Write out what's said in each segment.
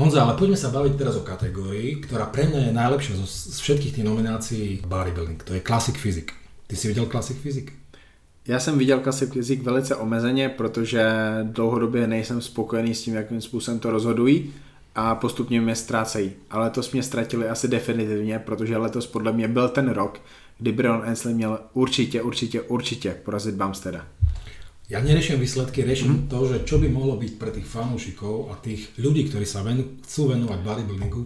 Honza, ale poďme sa baviť teraz o kategórii, ktorá pre mňa je najlepšia zo, z všetkých tých nominácií bodybuilding. To je Classic Physique. Ty si viděl Classic Physique? Já jsem viděl Classic Physique velice omezeně, protože dlouhodobě nejsem spokojený s tím, jakým způsobem to rozhodují a postupně mě ztrácejí. Ale letos mě ztratili asi definitivně, protože letos podle mě byl ten rok, kdy Brian Ansley měl určitě, určitě, určitě porazit Bumsteda. Ja neriešim výsledky, riešim mm. to, že čo by mohlo byť pre tých fanúšikov a tých ľudí, ktorí sa venu, chcú venovať bodybuildingu,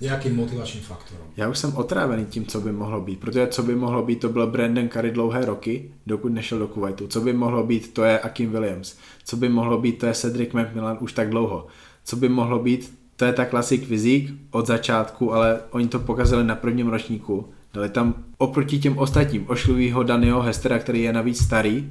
nějakým motivačním faktorem. Já už jsem otrávený tím, co by mohlo být, protože co by mohlo být, to byl Brandon Curry dlouhé roky, dokud nešel do Kuwaitu. Co by mohlo být, to je Akim Williams. Co by mohlo být, to je Cedric McMillan už tak dlouho. Co by mohlo být, to je ta klasik fyzik od začátku, ale oni to pokazali na prvním ročníku. Dali tam oproti těm ostatním ošlivýho Daniel Hestera, který je navíc starý,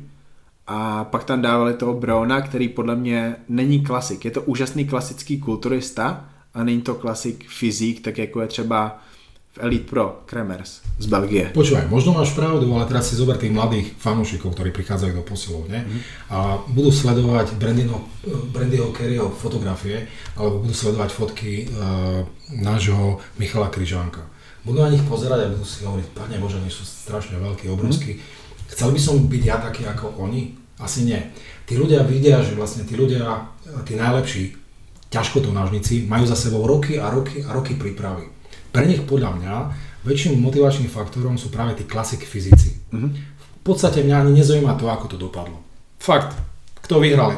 a pak tam dávali toho Browna, který podle mě není klasik. Je to úžasný klasický kulturista, a není to klasik fyzik, tak jako je třeba v Elite Pro Kremers z Belgie. Počúvaj, možno máš pravdu, ale teraz si zober tých mladých fanúšikov, ktorí prichádzajú do posilovne mm. a budú sledovať Brandyho, Brandyho Kerryho fotografie alebo budú sledovať fotky uh, nášho Michala Kryžánka. Budú na nich pozerať a budú si hovoriť, pane Bože, oni sú strašne veľkí, obrovskí. Mm. Chcel by som byť ja taký ako oni? Asi nie. Tí ľudia vidia, že vlastne tí ľudia, tí najlepší, ťažkotonážnici majú za sebou roky a roky a roky prípravy. Pre nich podľa mňa väčším motivačným faktorom sú práve tí klasik fyzici. Mm-hmm. V podstate mňa ani nezaujíma to, ako to dopadlo. Fakt, kto vyhral,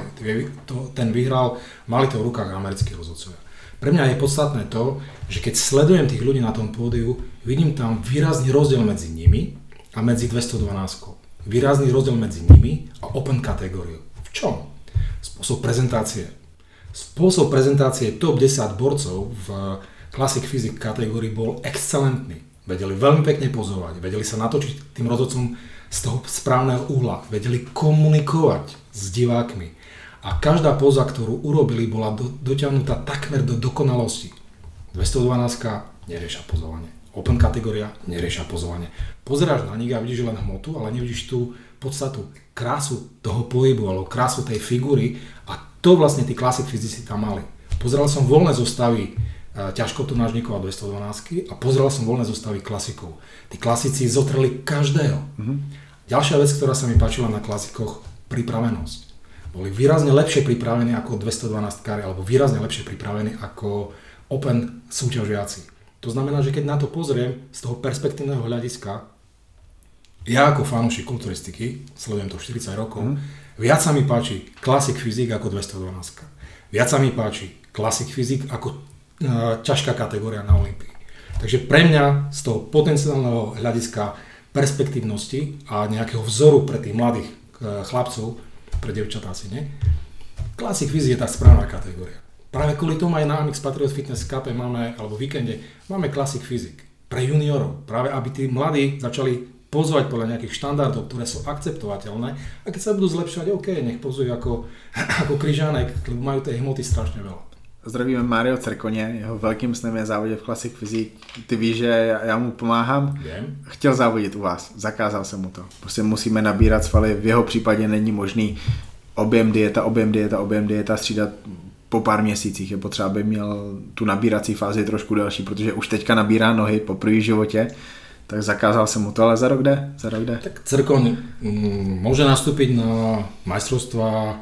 ten vyhral, mali to v rukách amerických rozhodcovia. Pre mňa je podstatné to, že keď sledujem tých ľudí na tom pódiu, vidím tam výrazný rozdiel medzi nimi a medzi 212. Výrazný rozdiel medzi nimi a open kategóriou. V čom? Spôsob prezentácie, Spôsob prezentácie top 10 borcov v Classic Physics kategórii bol excelentný. Vedeli veľmi pekne pozovať, vedeli sa natočiť tým rozhodcom z toho správneho uhla, vedeli komunikovať s divákmi. A každá poza, ktorú urobili, bola do, dotiahnutá takmer do dokonalosti. 212 nerieša pozovanie. Open kategória nerieša pozovanie. Pozeráš na nich a vidíš len hmotu, ale nevidíš tú podstatu, krásu toho pohybu alebo krásu tej figúry a to vlastne tí klasik fyzici tam mali. Pozeral som voľné zostavy e, ťažkotonážnikov a 212 a pozeral som voľné zostavy klasikov. Tí klasici zotreli každého. Mm-hmm. Ďalšia vec, ktorá sa mi páčila na klasikoch, pripravenosť. Boli výrazne lepšie pripravení ako 212 kary, alebo výrazne lepšie pripravení ako Open súťažiaci. To znamená, že keď na to pozriem z toho perspektívneho hľadiska, ja ako fanúšik kulturistiky, sledujem to 40 rokov, mm Viac sa mi páči Classic Physics ako 212. Viac sa mi páči Classic Physics ako uh, ťažká kategória na Olympii. Takže pre mňa z toho potenciálneho hľadiska perspektívnosti a nejakého vzoru pre tých mladých uh, chlapcov, pre devčatá asi nie, Classic Physics je tá správna kategória. Práve kvôli tomu aj na Amix Patriot Fitness Cup máme, alebo víkende, máme Classic Physics pre juniorov. Práve aby tí mladí začali pozvať podľa nejakých štandardov, ktoré sú akceptovateľné a keď sa budú zlepšovať, OK, nech pozujú ako, ako kryžánek, lebo majú tej hmoty strašne veľa. Zdravíme Mario Cerkoně, jeho velkým snem je závodit v Classic Physique. Ty víš, že já mu pomáhám. Vím. Chtěl závodit u vás, zakázal jsem mu to. Prostě musíme nabírat svaly, v jeho případě není možný objem dieta, objem dieta, objem dieta střídat po pár měsících. Je potřeba, aby měl tu nabírací fázi trošku delší, protože už teďka nabírá nohy po první životě tak zakázal som mu to, ale za rok jde? Za rok jde? Tak Crkon mm, môže nastúpiť na majstrovstvá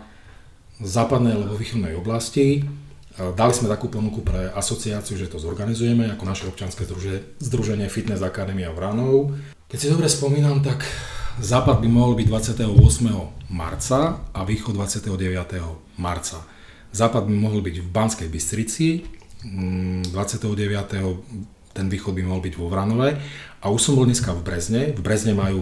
západnej alebo východnej oblasti. Dali sme takú ponuku pre asociáciu, že to zorganizujeme ako naše občanské združenie Fitness Akadémia Vranov. Keď si dobre spomínam, tak západ by mohol byť 28. marca a východ 29. marca. Západ by mohol byť v Banskej Bystrici, 29 mm, ten východ by mohol byť vo Vranove. A už som bol dneska v Brezne. V Brezne majú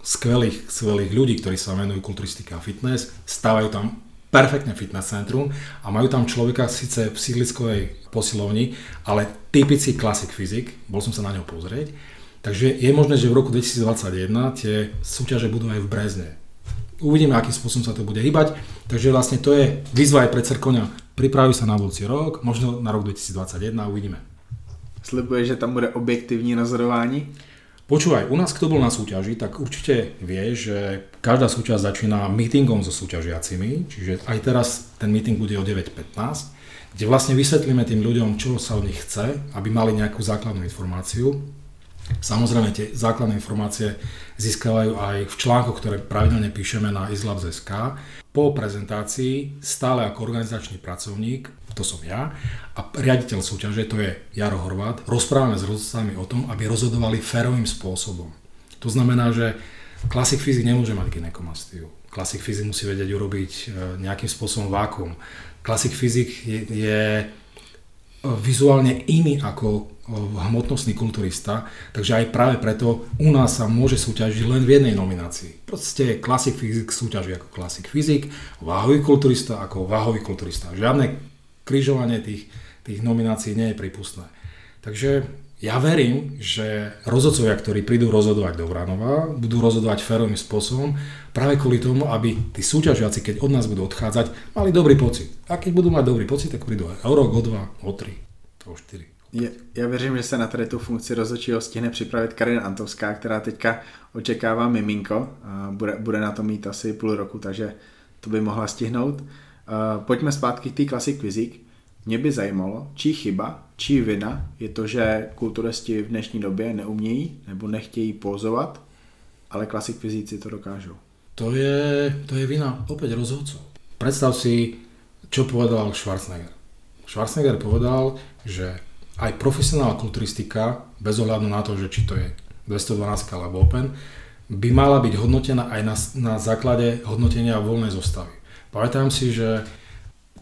skvelých, skvelých ľudí, ktorí sa venujú kulturistike a fitness. Stávajú tam perfektné fitness centrum a majú tam človeka síce v sídliskovej posilovni, ale typický klasik fyzik, bol som sa na ňo pozrieť. Takže je možné, že v roku 2021 tie súťaže budú aj v Brezne. Uvidíme, akým spôsobom sa to bude hýbať. Takže vlastne to je výzva aj pre Cerkoňa. Pripraví sa na budúci rok, možno na rok 2021 a uvidíme. Slibuje, že tam bude objektivní rozhodování? Počúvaj, u nás kto bol na súťaži, tak určite vie, že každá súťaž začína meetingom so súťažiacimi, čiže aj teraz ten meeting bude o 9.15, kde vlastne vysvetlíme tým ľuďom, čo sa od nich chce, aby mali nejakú základnú informáciu. Samozrejme, tie základné informácie získavajú aj v článkoch, ktoré pravidelne píšeme na islabs.sk. Po prezentácii stále ako organizačný pracovník, to som ja, a riaditeľ súťaže, to je Jaro Horvát, rozprávame s rozhodcami o tom, aby rozhodovali férovým spôsobom. To znamená, že klasik fyzik nemôže mať ginekomastiu. Klasik fyzik musí vedieť urobiť e, nejakým spôsobom vákum. Klasik fyzik je, je vizuálne iný ako hmotnostný kulturista, takže aj práve preto u nás sa môže súťažiť len v jednej nominácii. Proste klasik fyzik súťaží ako klasik fyzik, váhový kulturista ako váhový kulturista. Žiadne križovanie tých, tých nominácií nie je prípustné. Takže ja verím, že rozhodcovia, ktorí prídu rozhodovať do Vranova, budú rozhodovať férovým spôsobom, práve kvôli tomu, aby tí súťažiaci, keď od nás budú odchádzať, mali dobrý pocit. A keď budú mať dobrý pocit, tak prídu aj o rok, o dva, o tri, o štyri. Je, já věřím, že se na tady tu funkci rozhodčího stihne připravit Karin Antovská, která teďka očekává miminko. A bude, bude na to mít asi půl roku, takže to by mohla stihnout. Uh, pojďme zpátky k té Classic Physique. Mě by zajímalo, čí chyba, čí vina je to, že kulturisti v dnešní době neumějí nebo nechtějí pozovat, ale klasik fyzici to dokážou. To je, to je vina opäť rozhodcov. Predstav si, čo povedal Schwarzenegger. Schwarzenegger povedal, že aj profesionálna kulturistika, bez ohľadu na to, že či to je 212 alebo Open, by mala byť hodnotená aj na, na základe hodnotenia voľnej zostavy. Pamätám si, že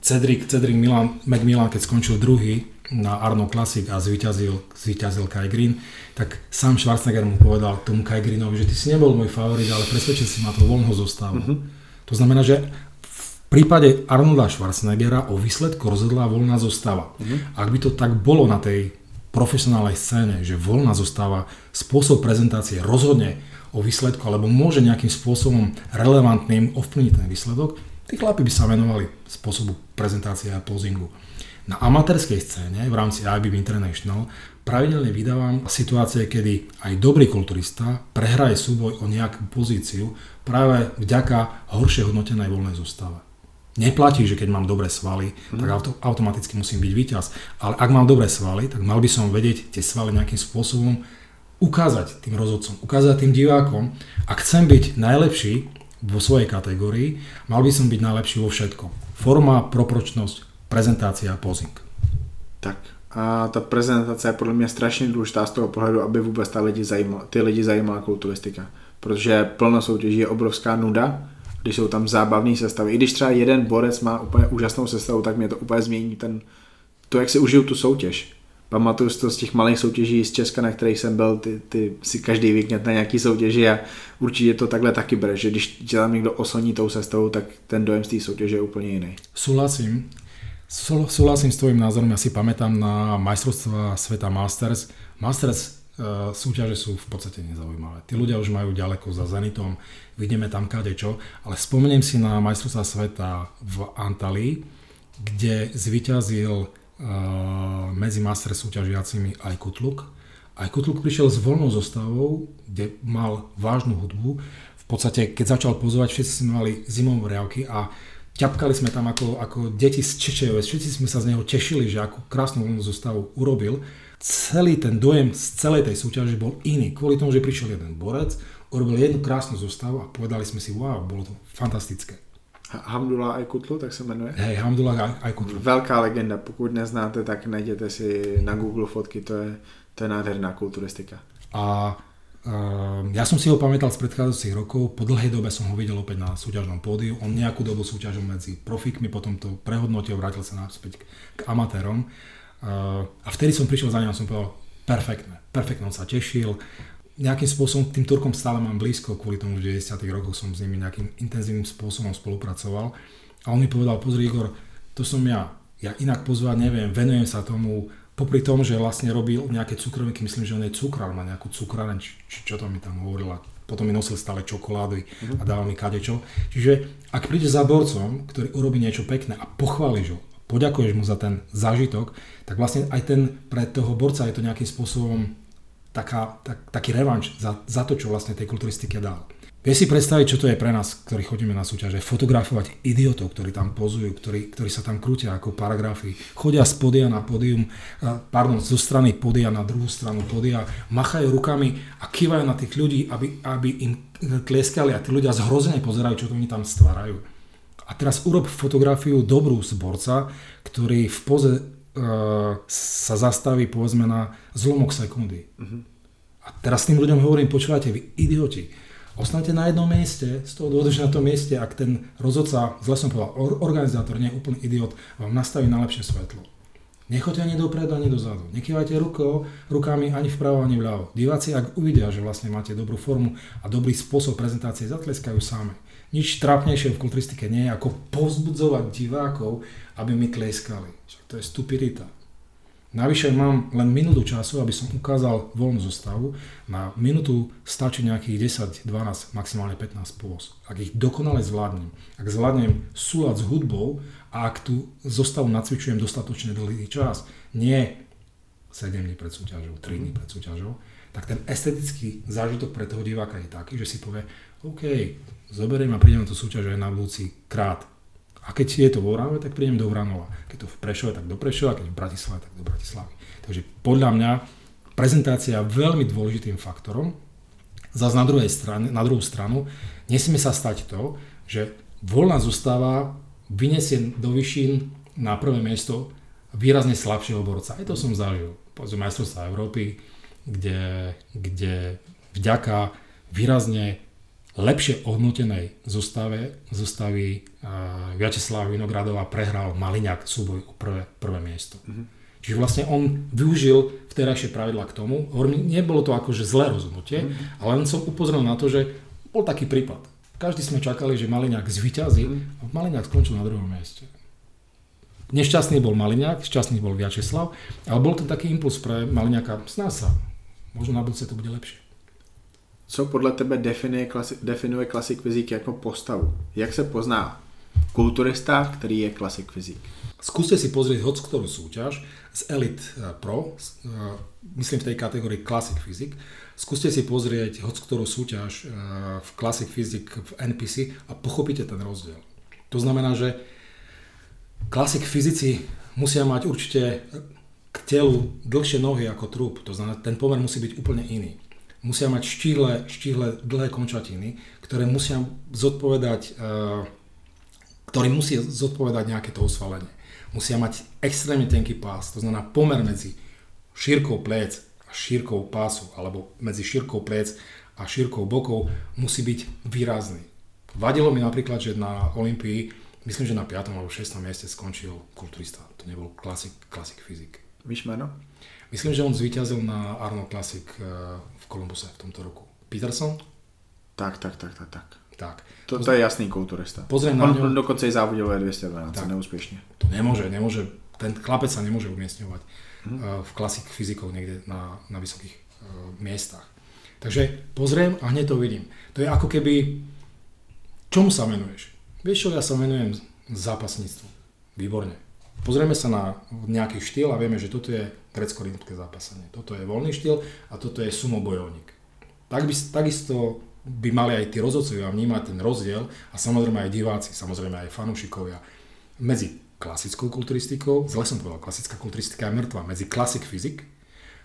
Cedric, Cedric Milan, McMillan, keď skončil druhý na Arno Classic a zvíťazil, zvíťazil Kai Green, tak sám Schwarzenegger mu povedal tomu Kai Greenovi, že ty si nebol môj favorit, ale presvedčil si ma to voľnou zostavu. Uh-huh. To znamená, že prípade Arnolda Schwarzeneggera o výsledku rozhodla voľná zostava. Mm-hmm. Ak by to tak bolo na tej profesionálnej scéne, že voľná zostava, spôsob prezentácie rozhodne o výsledku, alebo môže nejakým spôsobom relevantným ovplyvniť ten výsledok, tí chlapi by sa venovali spôsobu prezentácie a pozingu. Na amatérskej scéne v rámci IBM International pravidelne vydávam situácie, kedy aj dobrý kulturista prehraje súboj o nejakú pozíciu práve vďaka horšie hodnotenej voľnej zostave. Neplatí, že keď mám dobré svaly, mm. tak auto, automaticky musím byť víťaz. Ale ak mám dobré svaly, tak mal by som vedieť tie svaly nejakým spôsobom ukázať tým rozhodcom, ukázať tým divákom. Ak chcem byť najlepší vo svojej kategórii, mal by som byť najlepší vo všetkom. Forma, proporčnosť, prezentácia a posing. Tak a ta prezentace je podle mě strašně důležitá z toho pohledu, aby vůbec ta lidi zajímala, ty lidi zajímala kulturistika. Protože plno soutěží je obrovská nuda když jsou tam zábavné sestavy. I když třeba jeden borec má úplně úžasnou sestavu, tak mě to úplně změní ten, to, jak si užiju tu soutěž. Pamatuju si to z těch malých soutěží z Česka, na kterých jsem byl, ty, ty si každý víkend na nějaký soutěži a určitě to takhle taky bere, že když tě tam někdo osoní tou sestavou, tak ten dojem z té soutěže je úplně jiný. Súhlasím. Súhlasím s tvojím názorom, ja si pamätám na majstrovstva sveta Masters. Masters súťaže sú v podstate nezaujímavé. Tí ľudia už majú ďaleko za Zenitom, vidíme tam čo, ale spomeniem si na majstrovstvá sveta v Antalii, kde zvyťazil uh, medzi master súťažiacimi aj Kutluk. Aj Kutluk prišiel s voľnou zostavou, kde mal vážnu hudbu. V podstate, keď začal pozovať, všetci sme mali zimové riavky a ťapkali sme tam ako, ako deti z Čečejove. Všetci sme sa z neho tešili, že akú krásnu voľnú zostavu urobil celý ten dojem z celej tej súťaže bol iný. Kvôli tomu, že prišiel jeden borec, urobil jednu krásnu zostavu a povedali sme si, wow, bolo to fantastické. Hamdullah Aykutlu, tak se jmenuje. Hej, Hamdullah Aykutlu. Velká legenda, pokud neznáte, tak najděte si na Google fotky, to je, to je nádherná kulturistika. A uh, ja som si ho pamätal z predchádzajúcich rokov, po dlhej dobe som ho videl opäť na súťažnom pódiu, on nejakú dobu súťažil medzi profikmi, potom to prehodnotil, vrátil sa naspäť k amatérom a vtedy som prišiel za ňom a som povedal, perfektné, perfektne, on sa tešil. Nejakým spôsobom tým Turkom stále mám blízko, kvôli tomu, v 90 rokoch som s nimi nejakým intenzívnym spôsobom spolupracoval. A on mi povedal, pozri Igor, to som ja, ja inak pozvať neviem, venujem sa tomu, popri tom, že vlastne robil nejaké cukrovinky, myslím, že on je cukrár, má nejakú cukráreň, či, či čo to mi tam hovorila, potom mi nosil stále čokolády uh-huh. a dával mi kadečo. Čiže ak príde za borcom, ktorý urobí niečo pekné a pochváliš ho, poďakuješ mu za ten zážitok, tak vlastne aj ten pre toho borca je to nejakým spôsobom taká, tak, taký revanš za, za to, čo vlastne tej kulturistike dal. Vie si predstaviť, čo to je pre nás, ktorí chodíme na súťaže, fotografovať idiotov, ktorí tam pozujú, ktorí, ktorí sa tam krútia ako paragrafy, chodia z podia na podium, pardon, zo strany podia na druhú stranu podia, machajú rukami a kývajú na tých ľudí, aby, aby im tlieskali a tí ľudia zhrozene pozerajú, čo to oni tam stvárajú. A teraz urob fotografiu dobrú zborca, ktorý v poze uh, sa zastaví povedzme na zlomok sekundy. Uh-huh. A teraz tým ľuďom hovorím, počúvate, vy idioti, Ostanete na jednom mieste, z toho dôvodu, že na tom mieste, ak ten rozhodca, zle som povedal, organizátor, nie úplný idiot, vám nastaví na lepšie svetlo. Nechoďte ani dopredu, ani dozadu. Nekývajte rukou, rukami ani vpravo, ani vľavo. Diváci, ak uvidia, že vlastne máte dobrú formu a dobrý spôsob prezentácie, zatleskajú sami. Nič trápnejšie v kulturistike nie je, ako povzbudzovať divákov, aby mi tleskali. Však to je stupidita. Navyše mám len minútu času, aby som ukázal voľnú zostavu. Na minútu stačí nejakých 10, 12, maximálne 15 pôs. Ak ich dokonale zvládnem, ak zvládnem súlad s hudbou a ak tú zostavu nacvičujem dostatočne dlhý čas, nie 7 dní pred súťažou, 3 dní pred súťažou, tak ten estetický zážitok pre toho diváka je taký, že si povie, OK, zoberiem a prídem na tú súťaž aj na budúci krát a keď je to v Orave, tak prídem do Vranova. Keď to v Prešove, tak do Prešova, keď v Bratislave, tak do Bratislavy. Takže podľa mňa prezentácia je veľmi dôležitým faktorom. Zas na, druhej strane, na druhú stranu nesmie sa stať to, že voľná zostáva vyniesie do vyšín na prvé miesto výrazne slabšieho borca. Aj to som zažil. Povedzme majstrovstvá Európy, kde, kde vďaka výrazne lepšie ohodnotenej zostave, zostavy uh, Vyacheslav Vinogradova prehral Maliňák súboj o prvé, prvé miesto. Mm-hmm. Čiže vlastne on využil vterajšie pravidla k tomu. Hovorím, nebolo to akože zlé rozhodnutie, mm-hmm. ale len som upozoril na to, že bol taký prípad. Každý sme čakali, že Maliňák zvyťazí mm-hmm. a Maliňák skončil na druhom mieste. Nešťastný bol Maliňák, šťastný bol Vyacheslav, ale bol to taký impuls pre Maliňáka, sná sa, možno na budúce to bude lepšie. Co podle tebe definuje, klasi- definuje klasik fyzik jako postavu? Jak se pozná kulturista, který je klasik fyzik? Skúste si pozrieť hoc ktorú súťaž z Elite eh, Pro, eh, myslím v tej kategórii Classic Physics, skúste si pozrieť hoc ktorú súťaž eh, v Classic Physics v NPC a pochopíte ten rozdiel. To znamená, že Classic fyzici musia mať určite k telu dlhšie nohy ako trup, to znamená, ten pomer musí byť úplne iný musia mať štíhle, štíhle dlhé končatiny, ktoré musia zodpovedať, uh, ktorý musí zodpovedať nejaké to osvalenie. Musia mať extrémne tenký pás, to znamená pomer medzi šírkou plec a šírkou pásu, alebo medzi šírkou plec a šírkou bokov musí byť výrazný. Vadilo mi napríklad, že na Olympii, myslím, že na 5. alebo 6. mieste skončil kulturista. To nebol klasik, klasik fyzik. Víš meno? Myslím, že on zvíťazil na Arnold Classic eh, v tomto roku. Peterson? Tak, tak, tak, tak, tak. Tak. To, to je jasný kulturista. Pozriem na ňo. on dokonce i závodil 212, tak. neúspešne. To nemôže, nemôže. Ten chlapec sa nemôže umiestňovať hm. v klasik fyzikov niekde na, na vysokých uh, miestach. Takže pozriem a hneď to vidím. To je ako keby... Čomu sa venuješ? Vieš čo, ja sa venujem zápasníctvu. Výborne. Pozrieme sa na nejaký štýl a vieme, že toto je grecko-rímske zápasenie. Toto je voľný štýl a toto je sumobojovník. Tak by, takisto by mali aj tí rozhodcovia vnímať ten rozdiel a samozrejme aj diváci, samozrejme aj fanúšikovia medzi klasickou kulturistikou, zle som povedal, klasická kulturistika je mŕtva, medzi classic fyzik,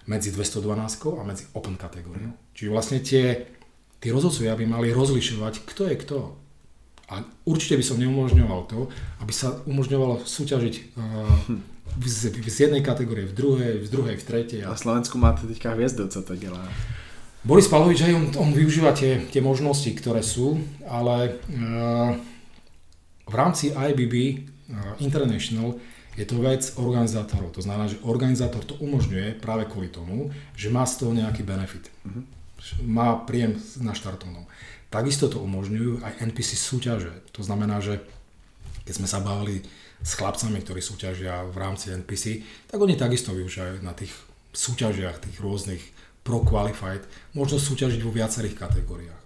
medzi 212 a medzi open kategóriou. Čiže vlastne tie, tí rozhodcovia by mali rozlišovať, kto je kto a určite by som neumožňoval to, aby sa umožňovalo súťažiť uh, z, z jednej kategórie v druhej, v druhej, v tretej. A Slovensku máte teďka hviezdu, co to dělá. Boris Palovič, aj on, on využíva tie, tie možnosti, ktoré sú, ale uh, v rámci IBB uh, International je to vec organizátorov. To znamená, že organizátor to umožňuje práve kvôli tomu, že má z toho nejaký benefit. Uh-huh. Má príjem na štartovnom. Takisto to umožňujú aj NPC súťaže. To znamená, že keď sme sa bavili s chlapcami, ktorí súťažia v rámci NPC, tak oni takisto využívajú na tých súťažiach, tých rôznych pro qualified, možno súťažiť vo viacerých kategóriách.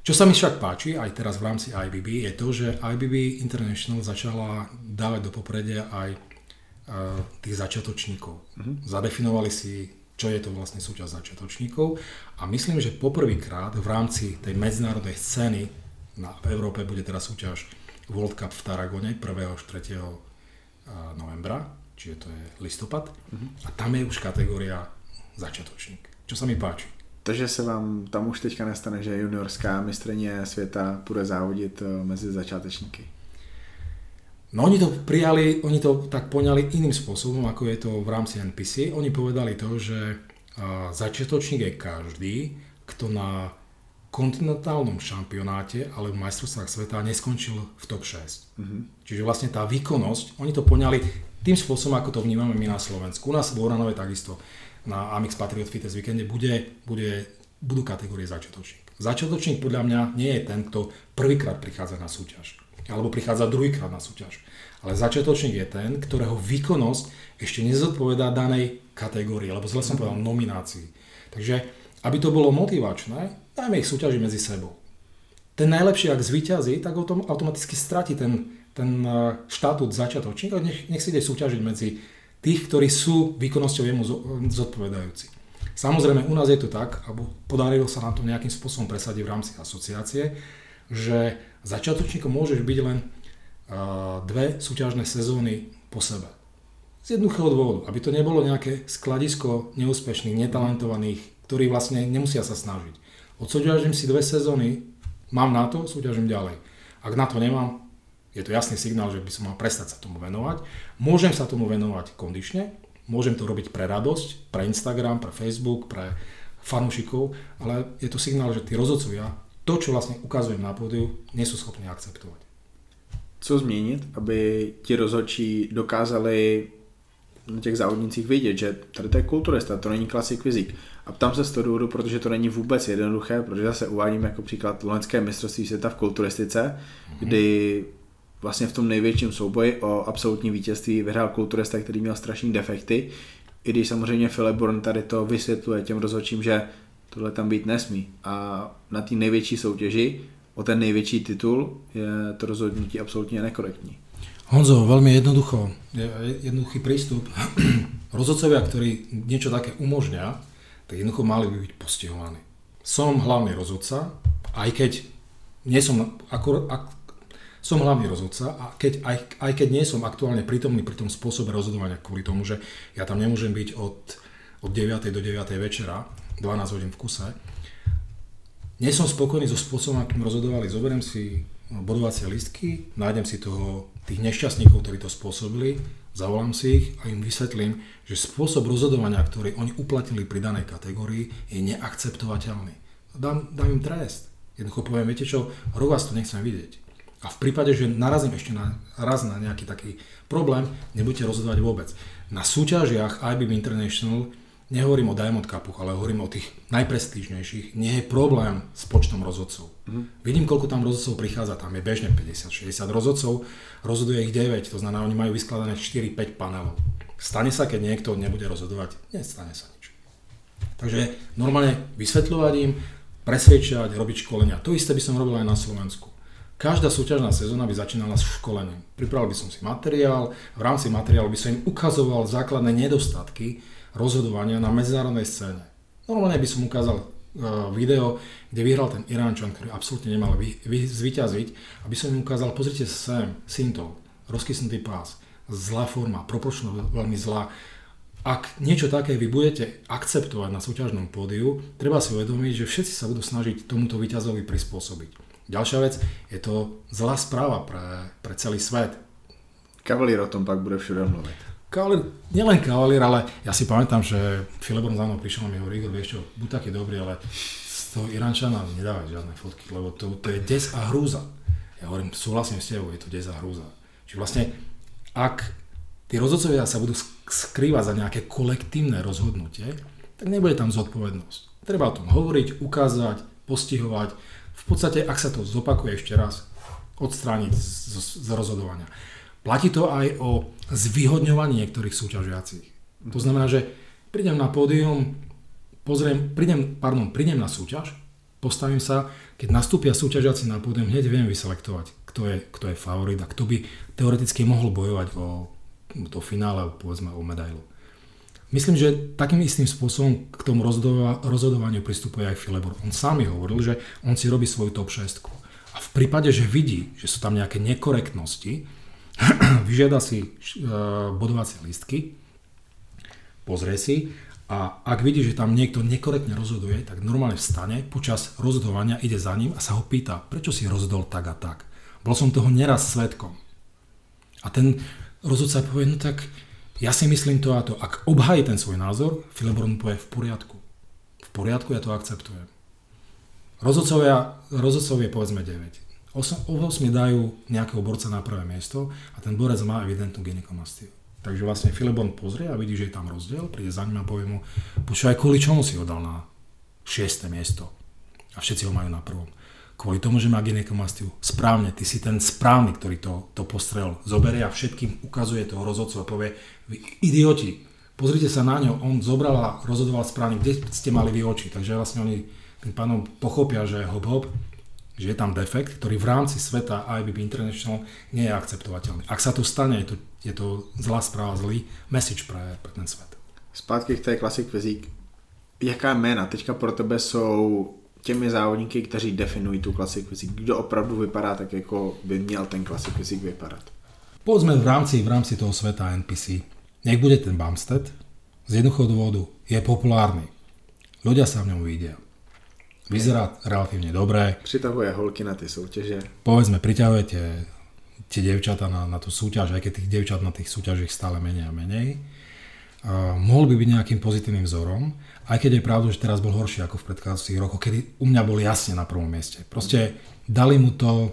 Čo sa mi však páči aj teraz v rámci IBB je to, že IBB International začala dávať do popredia aj uh, tých začiatočníkov. Mm-hmm. Zadefinovali si, čo je to vlastne súčasť začiatočníkov a myslím, že poprvýkrát v rámci tej medzinárodnej scény na, v Európe bude teraz súťaž World Cup v Taragone 1. až 3. novembra, čiže to je listopad uh-huh. a tam je už kategória začiatočník, čo sa mi páči. Takže se vám tam už teďka nestane, že juniorská mistrně světa bude závodit eh, mezi začátečníky? No oni to prijali, oni to tak poňali iným spôsobom, ako je to v rámci NPC. Oni povedali to, že začiatočník je každý, kto na kontinentálnom šampionáte alebo majstrovstvách sveta neskončil v top 6. Mm-hmm. Čiže vlastne tá výkonnosť, oni to poňali tým spôsobom, ako to vnímame my na Slovensku. U nás v Oranove takisto na Amix Patriot Fitness Weekende bude, bude, budú kategórie začiatočník. Začiatočník podľa mňa nie je ten, kto prvýkrát prichádza na súťaž alebo prichádza druhýkrát na súťaž. Ale začiatočník je ten, ktorého výkonnosť ešte nezodpovedá danej kategórii, alebo zle som povedal nominácii. Takže, aby to bolo motivačné, dajme ich súťaži medzi sebou. Ten najlepší, ak zvíťazí, tak autom, automaticky stratí ten, ten e, štatút začiatočníka, nech, nech si ide súťažiť medzi tých, ktorí sú výkonnosťou jemu zodpovedajúci. Samozrejme, u nás je to tak, alebo podarilo sa nám to nejakým spôsobom presadiť v rámci asociácie, že začiatočníkom môžeš byť len dve súťažné sezóny po sebe. Z jednoduchého dôvodu, aby to nebolo nejaké skladisko neúspešných, netalentovaných, ktorí vlastne nemusia sa snažiť. Odsúťažím si dve sezóny, mám na to, súťažím ďalej. Ak na to nemám, je to jasný signál, že by som mal prestať sa tomu venovať. Môžem sa tomu venovať kondične, môžem to robiť pre radosť, pre Instagram, pre Facebook, pre fanúšikov, ale je to signál, že tí rozhodcovia to, čo vlastne ukazujem na pódiu, nie sú schopní akceptovať. Co změnit, aby ti rozhodčí dokázali na těch závodnicích vidět, že tady to je kulturista, to není klasik fyzik. A ptám se z toho důvodu, protože to není vůbec jednoduché, protože zase uvádím jako příklad loňské mistrovství světa v kulturistice, mm-hmm. kdy vlastně v tom největším souboji o absolutní vítězství vyhrál kulturista, který měl strašný defekty, i když samozřejmě Philip Born tady to vysvětluje těm rozhodčím, že tohle tam být nesmí. A na té největší soutěži o ten největší titul je to rozhodnutí absolútne nekorektní. Honzo, veľmi jednoducho, jednoduchý prístup. Rozhodcovia, ktorí niečo také umožňa, tak jednoducho mali by byť postihovaní. Som hlavný rozhodca, aj keď nie som, ako, ak, som hlavný rozhodca a keď, aj, aj keď nie som aktuálne prítomný pri tom spôsobe rozhodovania kvôli tomu, že ja tam nemôžem byť od, od 9. do 9. večera, 12 hodín v kuse. Nie som spokojný so spôsobom, akým rozhodovali. Zoberiem si bodovacie listky, nájdem si toho, tých nešťastníkov, ktorí to spôsobili, zavolám si ich a im vysvetlím, že spôsob rozhodovania, ktorý oni uplatnili pri danej kategórii, je neakceptovateľný. Dám, dám im trest. Jednoducho poviem, viete čo, rok vás to nechcem vidieť. A v prípade, že narazím ešte na, raz na nejaký taký problém, nebudete rozhodovať vôbec. Na súťažiach IBM International nehovorím o Diamond Cupoch, ale hovorím o tých najprestížnejších, nie je problém s počtom rozhodcov. Mm. Vidím, koľko tam rozhodcov prichádza, tam je bežne 50-60 rozhodcov, rozhoduje ich 9, to znamená, oni majú vyskladané 4-5 panelov. Stane sa, keď niekto nebude rozhodovať? Nestane sa nič. Takže normálne vysvetľovať im, presvedčať, robiť školenia. To isté by som robil aj na Slovensku. Každá súťažná sezóna by začínala s školením. Pripravil by som si materiál, v rámci materiálu by som im ukazoval základné nedostatky, rozhodovania na medzinárodnej scéne. Normálne by som ukázal uh, video, kde vyhral ten Iránčan, ktorý absolútne nemal vy, vy, zvyťaziť, aby som im ukázal, pozrite sa sem, Sintol, rozkysnutý pás, zlá forma, proporčno veľmi zlá. Ak niečo také vy budete akceptovať na súťažnom pódiu, treba si uvedomiť, že všetci sa budú snažiť tomuto výťazovi prispôsobiť. Ďalšia vec, je to zlá správa pre, pre celý svet. Kavalír o tom pak bude všude mluviť. Kavalier, nielen kavalier, ale ja si pamätám, že Filebron za mnou prišiel a mi hovorí, Igor, vieš čo, buď taký dobrý, ale z toho Irančana nedávaj žiadne fotky, lebo to, to je des a hrúza. Ja hovorím, súhlasím s tebou, je to des a hrúza. Čiže vlastne, ak tí rozhodcovia sa budú skrývať za nejaké kolektívne rozhodnutie, tak nebude tam zodpovednosť. Treba o tom hovoriť, ukázať, postihovať. V podstate, ak sa to zopakuje ešte raz, odstrániť z, z, z rozhodovania. Platí to aj o zvýhodňovaní niektorých súťažiacich. To znamená, že prídem na pódium, pozriem, prídem, pardon, prídem na súťaž, postavím sa, keď nastúpia súťažiaci na pódium, hneď viem vyselektovať, kto je, kto je favorit a kto by teoreticky mohol bojovať o to finále, povedzme o medailu. Myslím, že takým istým spôsobom k tomu rozhodovaniu pristupuje aj Filebor. On sám mi hovoril, že on si robí svoju top 6. A v prípade, že vidí, že sú tam nejaké nekorektnosti, vyžiada si uh, bodovacie listky, pozrie si a ak vidí, že tam niekto nekorektne rozhoduje, tak normálne vstane, počas rozhodovania ide za ním a sa ho pýta, prečo si rozhodol tak a tak. Bol som toho neraz svetkom. A ten rozhodca povie, no tak ja si myslím to a to. Ak obhají ten svoj názor, Filibor mu povie v poriadku. V poriadku, ja to akceptujem. Rozhodcovia, rozhodcovia povedzme 9. O 8 dajú nejakého borca na prvé miesto a ten borec má evidentnú gynekomastiu. Takže vlastne Filibon pozrie a vidí, že je tam rozdiel, príde za ním a povie mu, počúvaj, kvôli čomu si ho dal na 6. miesto? A všetci ho majú na prvom. Kvôli tomu, že má ginekomastiu. Správne, ty si ten správny, ktorý to, to postrel. Zoberie a všetkým ukazuje toho rozhodcu a povie, vy idioti, pozrite sa na ňo, on zobral a rozhodoval správne, kde ste mali vy oči. Takže vlastne oni tým pánom pochopia, že hop hop, že je tam defekt, ktorý v rámci sveta IBB International nie je akceptovateľný. Ak sa to stane, je to, je to zlá správa, zlý message pre, pre ten svet. Zpátky k té Classic Physique. Jaká jména teďka pro tebe jsou těmi závodníky, kteří definují tu Classic Physique? Kdo opravdu vypadá tak, jako by měl ten Classic Physique vypadat? Povedzme v rámci, v rámci toho sveta NPC. Nech bude ten Bumstead. Z jednoduchého dôvodu je populárny. Ľudia sa v ňom vidia Vyzerá relatívne dobre. Přitahuje holky na tie súťaže. Povedzme, priťahuje tie, tie devčata na, na tú súťaž, aj keď tých devčat na tých súťažích stále menej a menej. Uh, mohol by byť nejakým pozitívnym vzorom, aj keď je pravda, že teraz bol horší ako v predchádzajúcich rokoch, kedy u mňa bol jasne na prvom mieste. Proste dali mu to,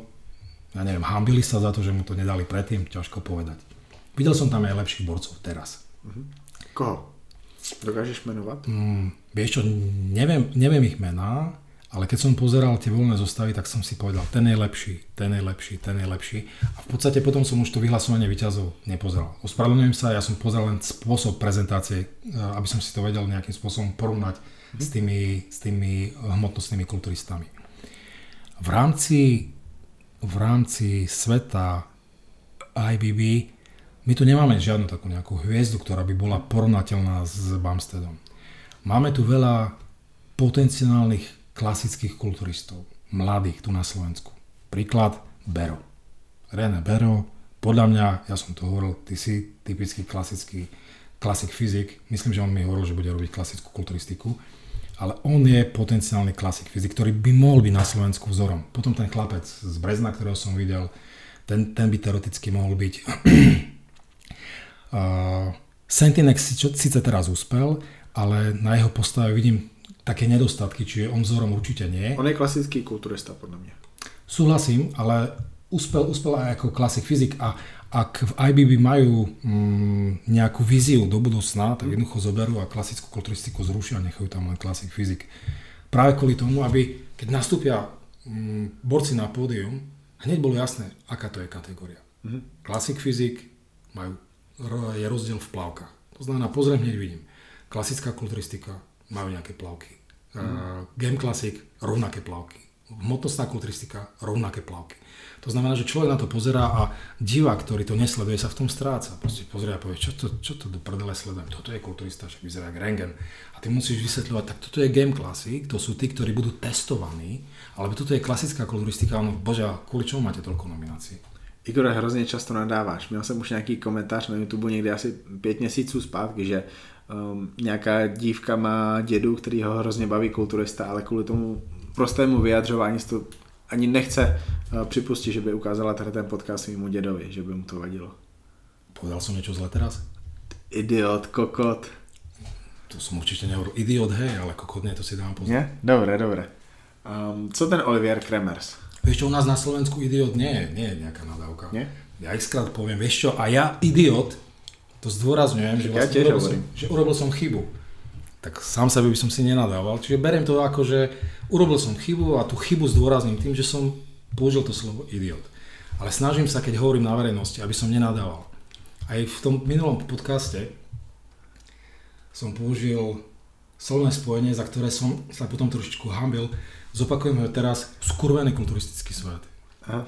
ja neviem, hambili sa za to, že mu to nedali predtým, ťažko povedať. Videl som tam aj lepších borcov teraz. Uh-huh. Koho? Dokážeš menovať? Mm, vieš čo, neviem, neviem ich mená, ale keď som pozeral tie voľné zostavy, tak som si povedal, ten je lepší, ten je lepší, ten je lepší. A v podstate potom som už to vyhlasovanie vyťazov nepozeral. Ospravedlňujem sa, ja som pozeral len spôsob prezentácie, eh, aby som si to vedel nejakým spôsobom porovnať mm. s, tými, s tými hmotnostnými kulturistami. V rámci, v rámci sveta IBB my tu nemáme žiadnu takú nejakú hviezdu, ktorá by bola porovnateľná s Bumsteadom. Máme tu veľa potenciálnych klasických kulturistov, mladých tu na Slovensku. Príklad Bero. René Bero, podľa mňa, ja som to hovoril, ty si typický klasický klasik fyzik, myslím, že on mi hovoril, že bude robiť klasickú kulturistiku, ale on je potenciálny klasik fyzik, ktorý by mohol byť na Slovensku vzorom. Potom ten chlapec z Brezna, ktorého som videl, ten, ten by teoreticky mohol byť. uh, Sentinex síce teraz úspel, ale na jeho postave vidím také nedostatky, čiže on vzorom určite nie. On je klasický kulturista, podľa mňa. Súhlasím, ale uspel, uspel aj ako klasik fyzik a ak v IBB majú mm, nejakú víziu do budúcna, tak mhm. jednoducho zoberú a klasickú kulturistiku zrušia a nechajú tam len klasik fyzik. Práve kvôli tomu, aby keď nastúpia mm, borci na pódium, hneď bolo jasné, aká to je kategória. Mm-hmm. Klasik fyzik majú, je rozdiel v plavkách. To znamená, pozriem, hneď vidím. Klasická kulturistika majú nejaké plavky. Mm. Game Classic, rovnaké plavky. Hmotnostná kulturistika, rovnaké plavky. To znamená, že človek na to pozerá a divák, ktorý to nesleduje, sa v tom stráca. Proste pozrie a povie, čo to, čo to do prdele sledujem, toto je kulturista, však vyzerá ako rengen. A ty musíš vysvetľovať, tak toto je Game Classic, to sú tí, ktorí budú testovaní, alebo toto je klasická kulturistika, no bože, kvôli čomu máte toľko nominácií? Igor, hrozně často nadáváš. Měl jsem už nějaký komentář na YouTube někdy asi pět měsíců zpátky, že um, nějaká dívka má dědu, který ho hrozně baví kulturista, ale kvůli tomu prostému vyjadřování to ani nechce uh, připustit, že by ukázala tady ten podcast svému dědovi, že by mu to vadilo. Povedal som niečo zle teraz? Idiot, kokot. To som určite nehovoril. Idiot, hej, ale kokot nie, to si dám pozor. Nie? Dobre, dobre. Um, co ten Olivier Kremers? Vieš čo, u nás na Slovensku idiot nie je, nie je nejaká nadávka. Nie? Ja ich skrát poviem, vieš čo, a ja idiot to zdôrazňujem, že, vlastne ja urobil, som, že urobil som chybu. Tak sám sebe by som si nenadával. Čiže beriem to ako, že urobil som chybu a tú chybu zdôrazním tým, že som použil to slovo idiot. Ale snažím sa, keď hovorím na verejnosti, aby som nenadával. Aj v tom minulom podcaste som použil slovné spojenie, za ktoré som sa potom trošičku hambil. Zopakujem ho teraz, skurvený kulturistický svet. Aha.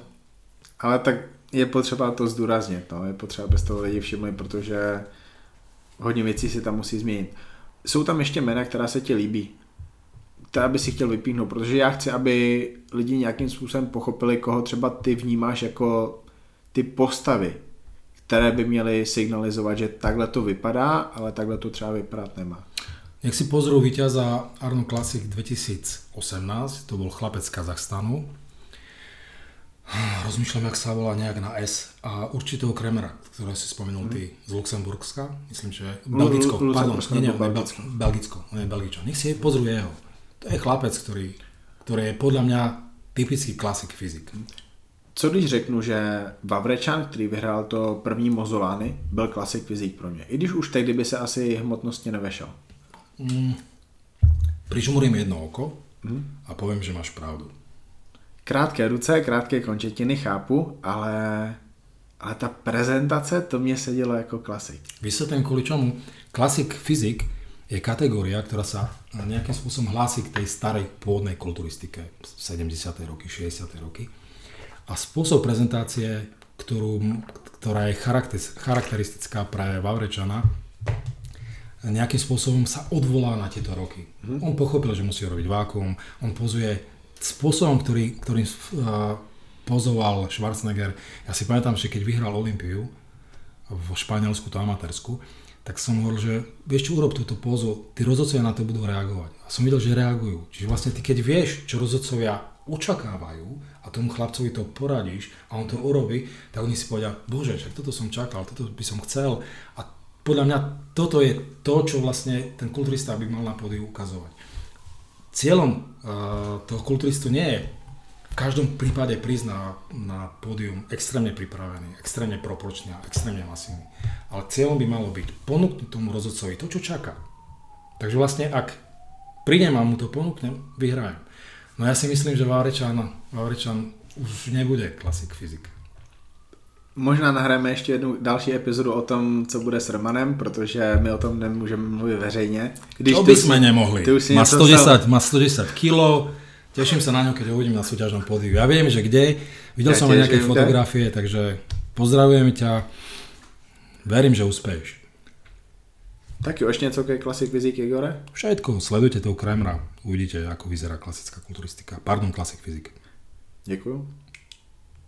Ale tak je potřeba to zdůraznit, no. je potřeba, aby toho lidi všimli, protože Hodně věcí se tam musí změnit. Jsou tam ještě jména, která se ti líbí? Která by si chtěl vypíchnout, protože já chci, aby lidi nějakým způsobem pochopili, koho třeba ty vnímáš jako ty postavy, které by měly signalizovat, že takhle to vypadá, ale takhle to třeba vypadat nemá. Nech si pozrú víťaza Arno Classic 2018, to bol chlapec z Kazachstanu. Rozmýšľam, jak sa volá nejak na S. A určitého Kremera, ktorého si spomenul ty z Luxemburska, myslím, že Belgicko, Lu- pardon, nie, nie, Belgicko. Bel- Belgicko, on je Belgičan. Nech si pozrú jeho. To je chlapec, ktorý, ktorý je podľa mňa typický klasik fyzik. Co když řeknu, že Vavrečan, který vyhrál to první Mozolány, byl klasik fyzik pro mě. I když už tehdy by se asi hmotnostně nevešel. Prižmurím jedno oko Mhm. a poviem, že máš pravdu. Krátké ruce, krátké končetiny, chápu, ale, ale ta prezentace, to mě sedělo jako klasik. Vysvetlím kvôli čomu. Klasik fyzik je kategória, ktorá sa nejakým spôsobom hlási k tej starej pôvodnej kulturistike 70. roky, 60. roky. A spôsob prezentácie, ktorú, ktorá je charakter- charakteristická pre Vavrečana, nejakým spôsobom sa odvolá na tieto roky. On pochopil, že musí robiť vákuum, on pozuje spôsobom, ktorý, ktorým uh, pozoval Schwarzenegger. Ja si pamätám, že keď vyhral Olympiu v Španielsku, to amatérsku, tak som hovoril, že vieš čo, urob túto pózu, tí rozhodcovia na to budú reagovať. A som videl, že reagujú. Čiže vlastne ty keď vieš, čo rozhodcovia očakávajú a tomu chlapcovi to poradíš a on to urobí, tak oni si povedia, bože, však toto som čakal, toto by som chcel. A podľa mňa toto je to, čo vlastne ten kulturista by mal na pódiu ukazovať. Cieľom uh, toho kulturistu nie je v každom prípade prísť na, na pódium extrémne pripravený, extrémne proporčný a extrémne masívny. Ale cieľom by malo byť ponúknuť tomu rozhodcovi to, čo čaká. Takže vlastne ak prídem a mu to ponúknem, vyhrajem. No ja si myslím, že Vavrečan, Vavrečan už nebude klasik fyzik. Možná nahráme ještě jednu další epizodu o tom, co bude s Romanem, protože my o tom nemůžeme mluvit veřejně. Když to by si- sme nemohli. Ty už si má, něco 110, má 110 kg, teším sa na ňo, keď ho uvidím na súťažnom pódiu. Ja viem, že kde, videl Ja som nejaké viem, fotografie, takže pozdravujem ťa. Verím, že uspeješ. Tak jo, ještě něco ke klasik fyzik Igore? Všetko, sledujte toho Kremra, uvidíte, ako vyzerá klasická kulturistika. Pardon, klasik fyzik. Děkuju.